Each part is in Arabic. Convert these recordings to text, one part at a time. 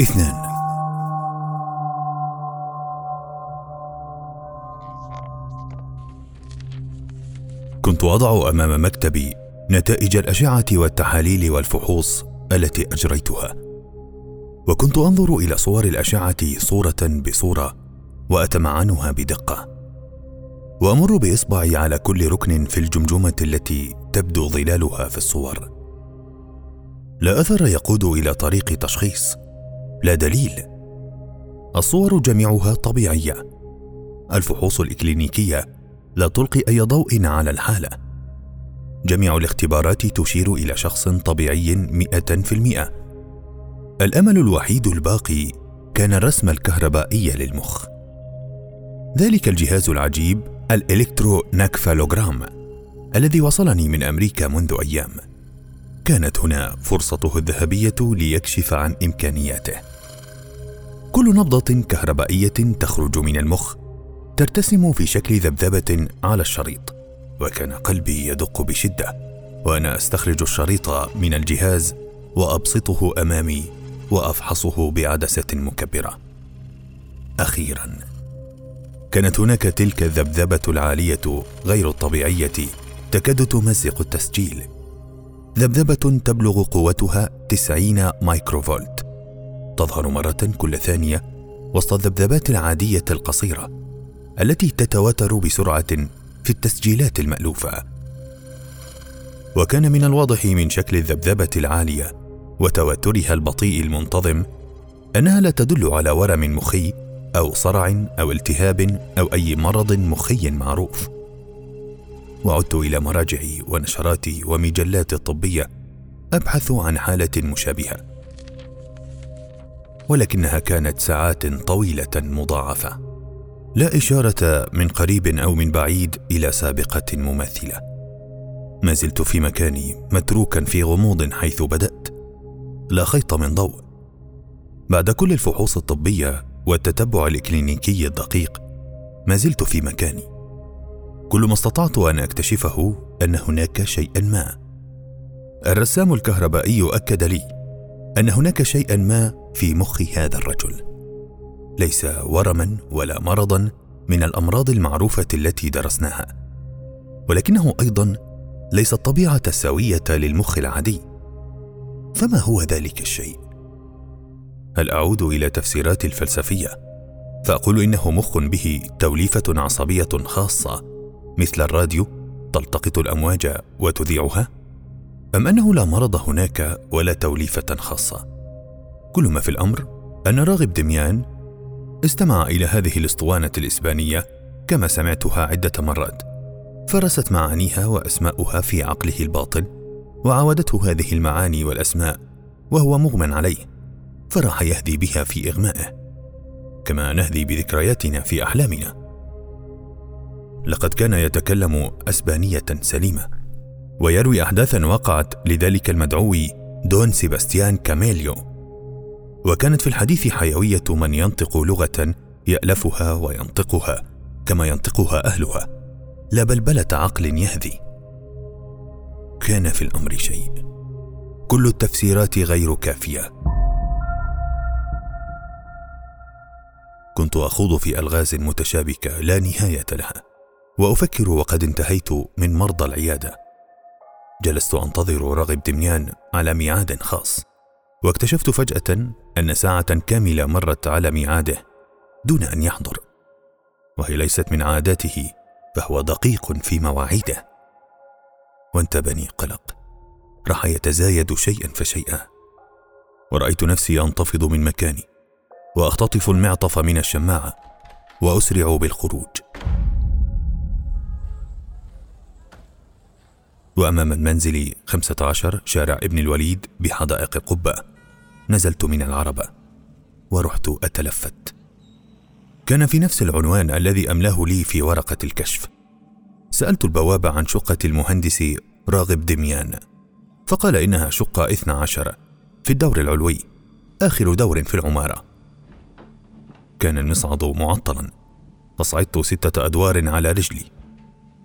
اثنان كنت أضع أمام مكتبي نتائج الأشعة والتحاليل والفحوص التي أجريتها. وكنت أنظر إلى صور الأشعة صورة بصورة وأتمعنها بدقة. وأمر بإصبعي على كل ركن في الجمجمة التي تبدو ظلالها في الصور. لا أثر يقود إلى طريق تشخيص لا دليل. الصور جميعها طبيعية. الفحوص الإكلينيكية لا تلقي أي ضوء على الحالة. جميع الاختبارات تشير إلى شخص طبيعي مئة في المئة. الأمل الوحيد الباقي كان الرسم الكهربائي للمخ. ذلك الجهاز العجيب ناكفالوغرام الذي وصلني من أمريكا منذ أيام. كانت هنا فرصته الذهبية ليكشف عن إمكانياته. كل نبضة كهربائية تخرج من المخ ترتسم في شكل ذبذبة على الشريط وكان قلبي يدق بشدة وأنا أستخرج الشريط من الجهاز وأبسطه أمامي وأفحصه بعدسة مكبرة. أخيرا كانت هناك تلك الذبذبة العالية غير الطبيعية تكاد تمزق التسجيل. ذبذبة تبلغ قوتها 90 مايكروفولت. تظهر مرة كل ثانية وسط الذبذبات العادية القصيرة التي تتواتر بسرعة في التسجيلات المألوفة. وكان من الواضح من شكل الذبذبة العالية وتواترها البطيء المنتظم أنها لا تدل على ورم مخي أو صرع أو التهاب أو أي مرض مخي معروف. وعدت إلى مراجعي ونشراتي ومجلات الطبية أبحث عن حالة مشابهة. ولكنها كانت ساعات طويلة مضاعفة. لا إشارة من قريب أو من بعيد إلى سابقة مماثلة. ما زلت في مكاني متروكا في غموض حيث بدأت. لا خيط من ضوء. بعد كل الفحوص الطبية والتتبع الإكلينيكي الدقيق ما زلت في مكاني. كل ما استطعت أن أكتشفه أن هناك شيئا ما. الرسام الكهربائي أكد لي أن هناك شيئا ما في مخ هذا الرجل. ليس ورما ولا مرضا من الأمراض المعروفة التي درسناها ولكنه أيضا ليس الطبيعة السوية للمخ العادي. فما هو ذلك الشيء؟ هل أعود إلى تفسيرات الفلسفية؟ فأقول إنه مخ به توليفة عصبية خاصة مثل الراديو تلتقط الأمواج وتذيعها؟ أم أنه لا مرض هناك ولا توليفة خاصة؟ كل ما في الأمر أن راغب دميان استمع إلى هذه الأسطوانة الإسبانية كما سمعتها عدة مرات فرست معانيها وأسماؤها في عقله الباطن وعاودته هذه المعاني والأسماء وهو مغمى عليه فراح يهدي بها في إغمائه كما نهدي بذكرياتنا في أحلامنا. لقد كان يتكلم أسبانية سليمة. ويروي أحداثا وقعت لذلك المدعو دون سيباستيان كاميليو. وكانت في الحديث حيوية من ينطق لغة يألفها وينطقها كما ينطقها أهلها. لا بلبلة عقل يهذي كان في الأمر شيء. كل التفسيرات غير كافية. كنت أخوض في ألغاز متشابكة لا نهاية لها. وأفكر وقد انتهيت من مرضى العيادة. جلست أنتظر راغب دميان على ميعاد خاص واكتشفت فجأة أن ساعة كاملة مرت على ميعاده دون أن يحضر وهي ليست من عاداته فهو دقيق في مواعيده. وانتبني قلق راح يتزايد شيئا فشيئا. ورأيت نفسي أنتفض من مكاني وأختطف المعطف من الشماعة وأسرع بالخروج. وأمام المنزل خمسه عشر شارع ابن الوليد بحدائق قبة. نزلت من العربه ورحت أتلفت. كان في نفس العنوان الذي أملاه لي في ورقة الكشف. سألت البواب عن شقة المهندس راغب دميان فقال شقة اثنى عشر في الدور العلوي آخر دور في العمارة. كان المصعد معطلا فصعدت ستة أدوار على رجلي.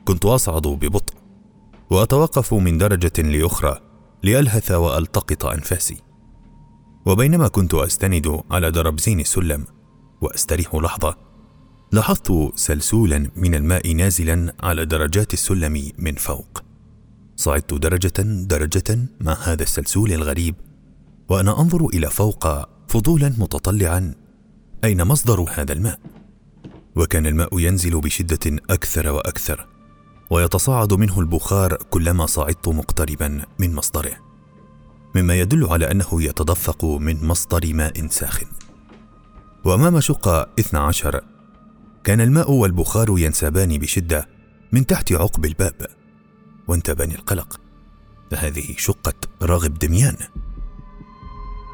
كنت أصعد ببطء. وأتوقف من درجة لأخرى لألهث وألتقط أنفاسي. وبينما كنت أستند على دربزين السلم وأستريح لحظة لاحظت سلسولا من الماء نازلا على درجات السلم من فوق. صعدت درجة درجة مع هذا السلسول الغريب وأنا أنظر إلى فوق فضولا متطلعا أين مصدر هذا الماء؟ وكان الماء ينزل بشدة أكثر وأكثر. ويتصاعد منه البخار كلما صعدت مقتربا من مصدره مما يدل على أنه يتدفق من مصدر ماء ساخن. وأمام شقة 12 كان الماء والبخار ينسابان بشدة من تحت عقب الباب وانتابني القلق. فهذه شقة راغب دميان.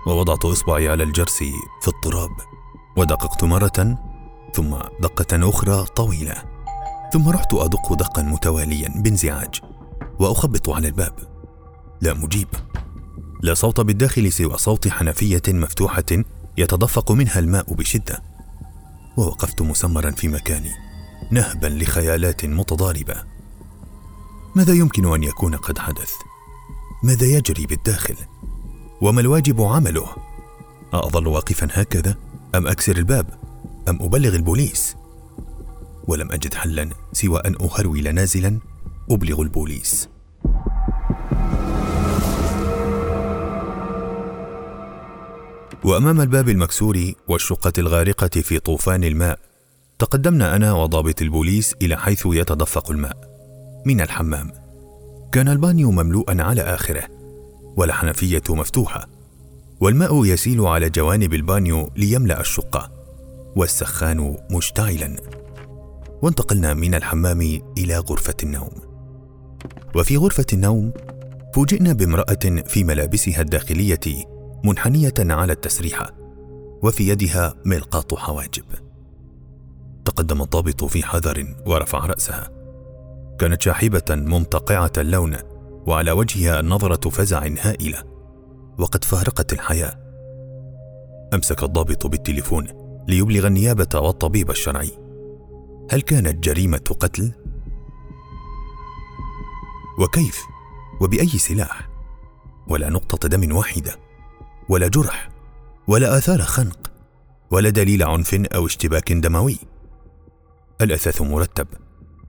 ووضعت إصبعي على الجرس في التراب ودققت مرة ثم دقة أخرى طويلة. ثم رحت أدق دقا متواليا بانزعاج وأخبط على الباب لا مجيب لا صوت بالداخل سوى صوت حنفية مفتوحة يتدفق منها الماء بشدة ووقفت مسمرا في مكاني نهبا لخيالات متضاربة ماذا يمكن أن يكون قد حدث؟ ماذا يجري بالداخل؟ وما الواجب عمله؟ أظل واقفا هكذا أم أكسر الباب؟ أم أبلغ البوليس؟ ولم أجد حلا سوى أن أهرول نازلا أبلغ البوليس. وأمام الباب المكسور والشقة الغارقة في طوفان الماء تقدمنا أنا وضابط البوليس إلى حيث يتدفق الماء. من الحمام. كان البانيو مملوءا على آخره والحنفية مفتوحة والماء يسيل على جوانب البانيو ليملأ الشقة والسخان مشتعلا. وانتقلنا من الحمام إلى غرفة النوم. وفي غرفة النوم فوجئنا بامرأة في ملابسها الداخلية منحنية على التسريحة وفي يدها ملقاط حواجب. تقدم الضابط في حذر ورفع رأسها كانت شاحبة ممتقعة اللون وعلى وجهها نظرة فزع هائلة وقد فارقت الحياة. أمسك الضابط بالتليفون ليبلغ النيابة والطبيب الشرعي. هل كانت جريمة قتل؟ وكيف؟ وبأي سلاح؟ ولا نقطة دم واحدة ولا جرح ولا آثار خنق ولا دليل عنف أو اشتباك دموي الأثاث مرتب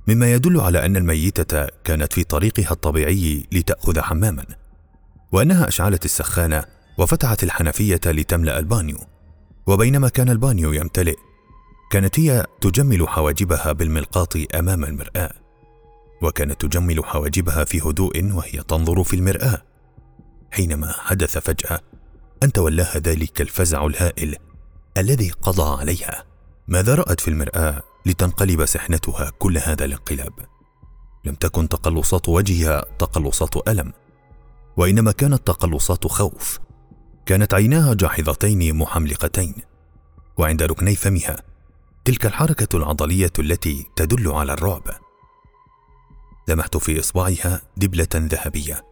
مما يدل على أن الميتة كانت في طريقها الطبيعي لتأخذ حماما وأنها أشعلت السخانة وفتحت الحنفية لتملأ البانيو وبينما كان البانيو يمتلئ كانت هي تجمل حواجبها بالملقاط أمام المرآة وكانت تجمل حواجبها في هدوء وهي تنظر في المرآة. حينما حدث فجأة أن تولاها ذلك الفزع الهائل الذي قضى عليها ماذا رأت في المرآة لتنقلب سحنتها كل هذا الانقلاب؟ لم تكن تقلصات وجهها تقلصات ألم وإنما كانت تقلصات خوف. كانت عيناها جاحظتين محملقتين وعند ركني فمها تلك الحركة العضلية التي تدل على الرعب. لمحت في إصبعها دبلة ذهبية.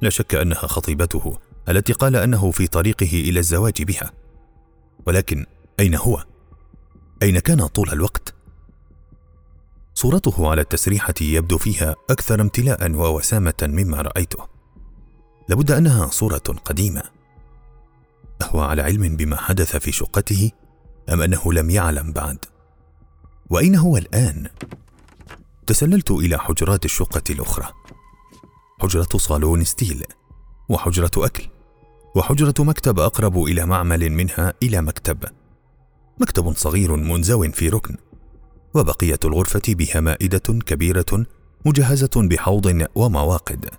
لا شك أنها خطيبته التي قال أنه في طريقه إلى الزواج بها. ولكن أين هو؟ أين كان طول الوقت؟ صورته على التسريحة يبدو فيها أكثر امتلاء ووسامة مما رأيته. لابد أنها صورة قديمة. أهو على علم بما حدث في شقته أم أنه لم يعلم بعد؟ وأين هو الآن؟ تسللت إلى حجرات الشقة الأخرى. حجرة صالون ستيل وحجرة أكل وحجرة مكتب أقرب إلى معمل منها إلى مكتب. مكتب صغير منزو في ركن وبقية الغرفة بها مائدة كبيرة مجهزة بحوض ومواقد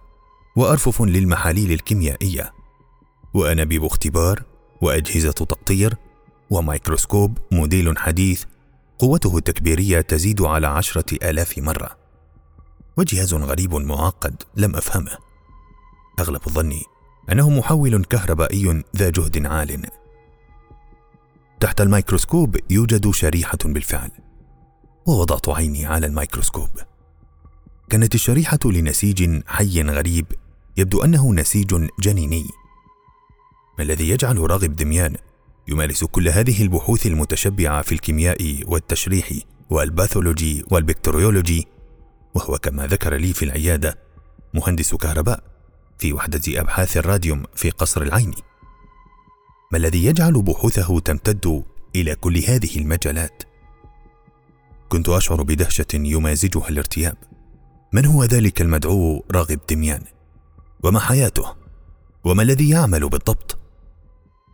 وأرفف للمحاليل الكيميائية. وأنابيب اختبار وأجهزة تقطير وميكروسكوب موديل حديث قوته التكبيرية تزيد على عشرة آلاف مرة. وجهاز غريب معقد لم أفهمه. أغلب ظني أنه محول كهربائي ذا جهد عال. تحت الميكروسكوب يوجد شريحة بالفعل. ووضعت عيني على الميكروسكوب. كانت الشريحة لنسيج حي غريب يبدو أنه نسيج جنيني. ما الذي يجعل راغب دميان يمارس كل هذه البحوث المتشبعة في الكيمياء والتشريح والباثولوجي والبكتيريولوجي. وهو كما ذكر لي في العيادة مهندس كهرباء في وحدة أبحاث الراديوم في قصر العيني ما الذي يجعل بحوثه تمتد إلى كل هذه المجالات؟ كنت أشعر بدهشة يمازجها الارتياب. من هو ذلك المدعو راغب دميان؟ وما حياته؟ وما الذي يعمل بالضبط؟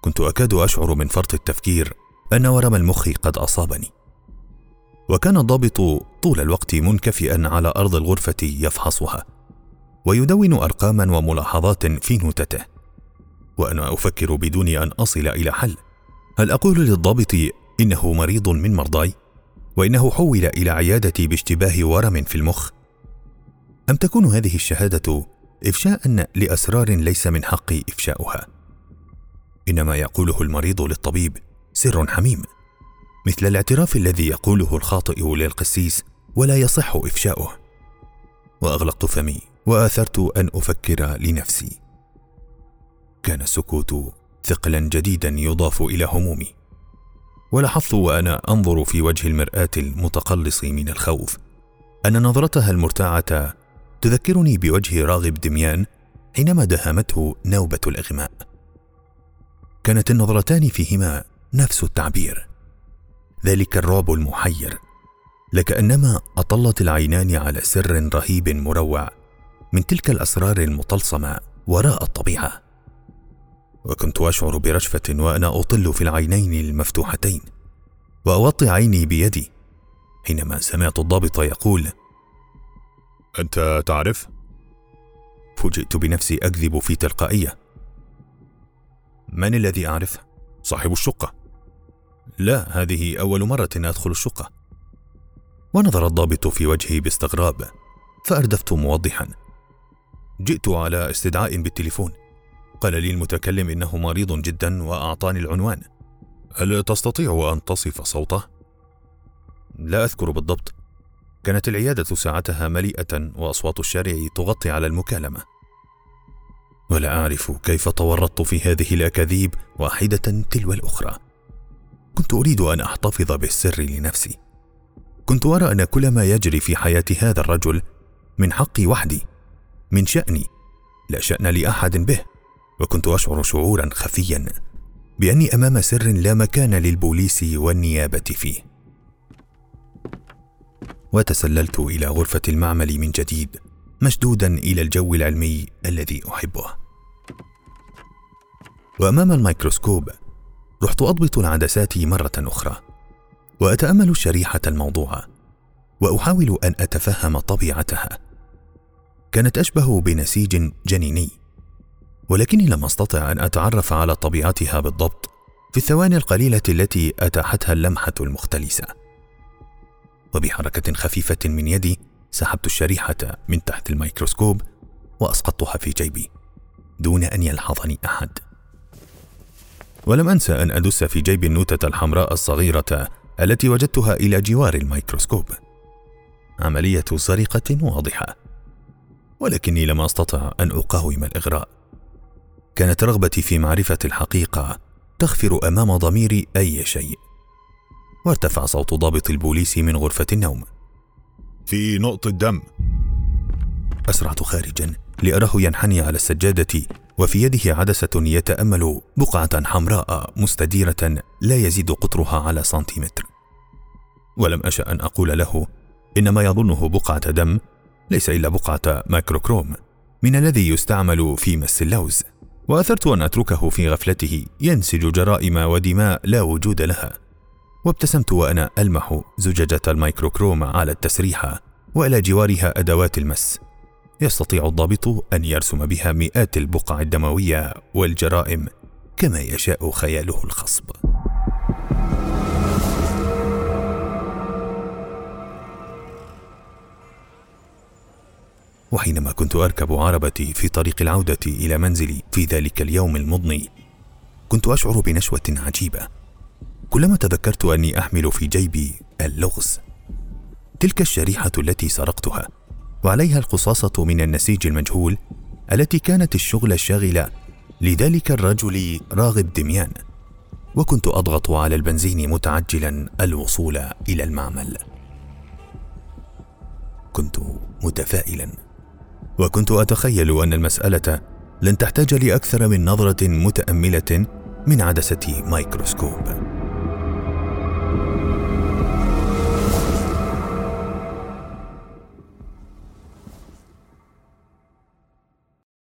كنت أكاد أشعر من فرط التفكير أن ورم المخ قد أصابني. وكان الضابط طول الوقت منكفئا على أرض الغرفة يفحصها ويدون ارقاما وملاحظات في نوتته. وأنا أفكر بدون أن أصل إلى حل هل أقول للضابط إنه مريض من مرضاي؟ وإنه حول إلى عيادتي باشتباه ورم في المخ؟ أم تكون هذه الشهادة افشاء لأسرار ليس من حقي افشاؤها إنما يقوله المريض للطبيب سر حميم. مثل الاعتراف الذي يقوله الخاطئ للقسيس ولا يصح إفشاؤه. وأغلقت فمي وآثرت أن أفكر لنفسي. كان السكوت ثقلا جديدا يضاف إلى همومي. ولاحظت وأنا أنظر في وجه المرآة المتقلص من الخوف. أن نظرتها المرتاعه تذكرني بوجه راغب دميان حينما دهمته نوبة الأغماء. كانت النظرتان فيهما نفس التعبير. ذلك الرعب المحير. لكأنما أطلت العينان على سر رهيب مروع من تلك الأسرار المطلسمه وراء الطبيعة. وكنت أشعر برجفه وأنا أطل في العينين المفتوحتين وأوطي عيني بيدي حينما سمعت الضابط يقول أنت تعرف؟ فوجئت بنفسي أكذب في تلقائية. من الذي أعرف؟ صاحب الشقة. لا هذه أول مرة أدخل الشقة. ونظر الضابط في وجهي باستغراب فأردفت موضحا. جئت على استدعاء بالتليفون. قال لي المتكلم إنه مريض جدا وأعطاني العنوان. هل تستطيع أن تصف صوته؟ لا أذكر بالضبط. كانت العيادة ساعتها مليئة وأصوات الشارع تغطي على المكالمة. ولا أعرف كيف تورطت في هذه الأكاذيب واحدة تلو الأخرى. كنت أريد أن أحتفظ بالسر لنفسي. كنت أرى أن كل ما يجري في حياة هذا الرجل من حقي وحدي من شأني لا شأن لأحد به وكنت أشعر شعورا خفيا بأني أمام سر لا مكان للبوليس والنيابة فيه. وتسللت إلى غرفة المعمل من جديد. مشدودا إلى الجو العلمي الذي أحبه. وأمام الميكروسكوب رحت أضبط العدسات مرة أخرى وأتأمل الشريحه الموضوعه وأحاول أن أتفهم طبيعتها. كانت أشبه بنسيج جنيني ولكني لم أستطع أن أتعرف على طبيعتها بالضبط في الثواني القليلة التي أتاحتها اللمحة المختلسة. وبحركة خفيفة من يدي سحبت الشريحة من تحت الميكروسكوب وأسقطتها في جيبي دون أن يلحظني أحد. ولم انسى أن أدس في جيب النوتة الحمراء الصغيرة التي وجدتها إلى جوار الميكروسكوب. عملية سرقه واضحة. ولكني لم أستطع أن أقاوم الإغراء. كانت رغبتي في معرفة الحقيقة تغفر أمام ضميري أي شيء. وارتفع صوت ضابط البوليس من غرفة النوم. في نقطة دم أسرعت خارجا لأراه ينحني على السجادة وفي يده عدسة يتأمل بقعة حمراء مستديرة لا يزيد قطرها على سنتيمتر. ولم أشأ أن أقول له ان ما يظنه بقعة دم ليس إلا بقعة مايكروكروم من الذي يستعمل في مس اللوز. وأثرت أن أتركه في غفلته ينسج جرائم ودماء لا وجود لها. وابتسمت وأنا ألمح زجاجة الميكروكروم على التسريحه وإلى جوارها أدوات المس. يستطيع الضابط أن يرسم بها مئات البقع الدموية والجرائم كما يشاء خياله الخصب. وحينما كنت أركب عربتي في طريق العودة إلى منزلي في ذلك اليوم المضني كنت أشعر بنشوة عجيبة. كلما تذكرت أني أحمل في جيبي اللغز تلك الشريحة التي سرقتها وعليها القصاصة من النسيج المجهول التي كانت الشغل الشاغل لذلك الرجل راغب دميان وكنت أضغط على البنزين متعجلا الوصول إلى المعمل. كنت متفائلا وكنت أتخيل أن المسألة لن تحتاج لأكثر من نظرة متأملة من عدسة ميكروسكوب.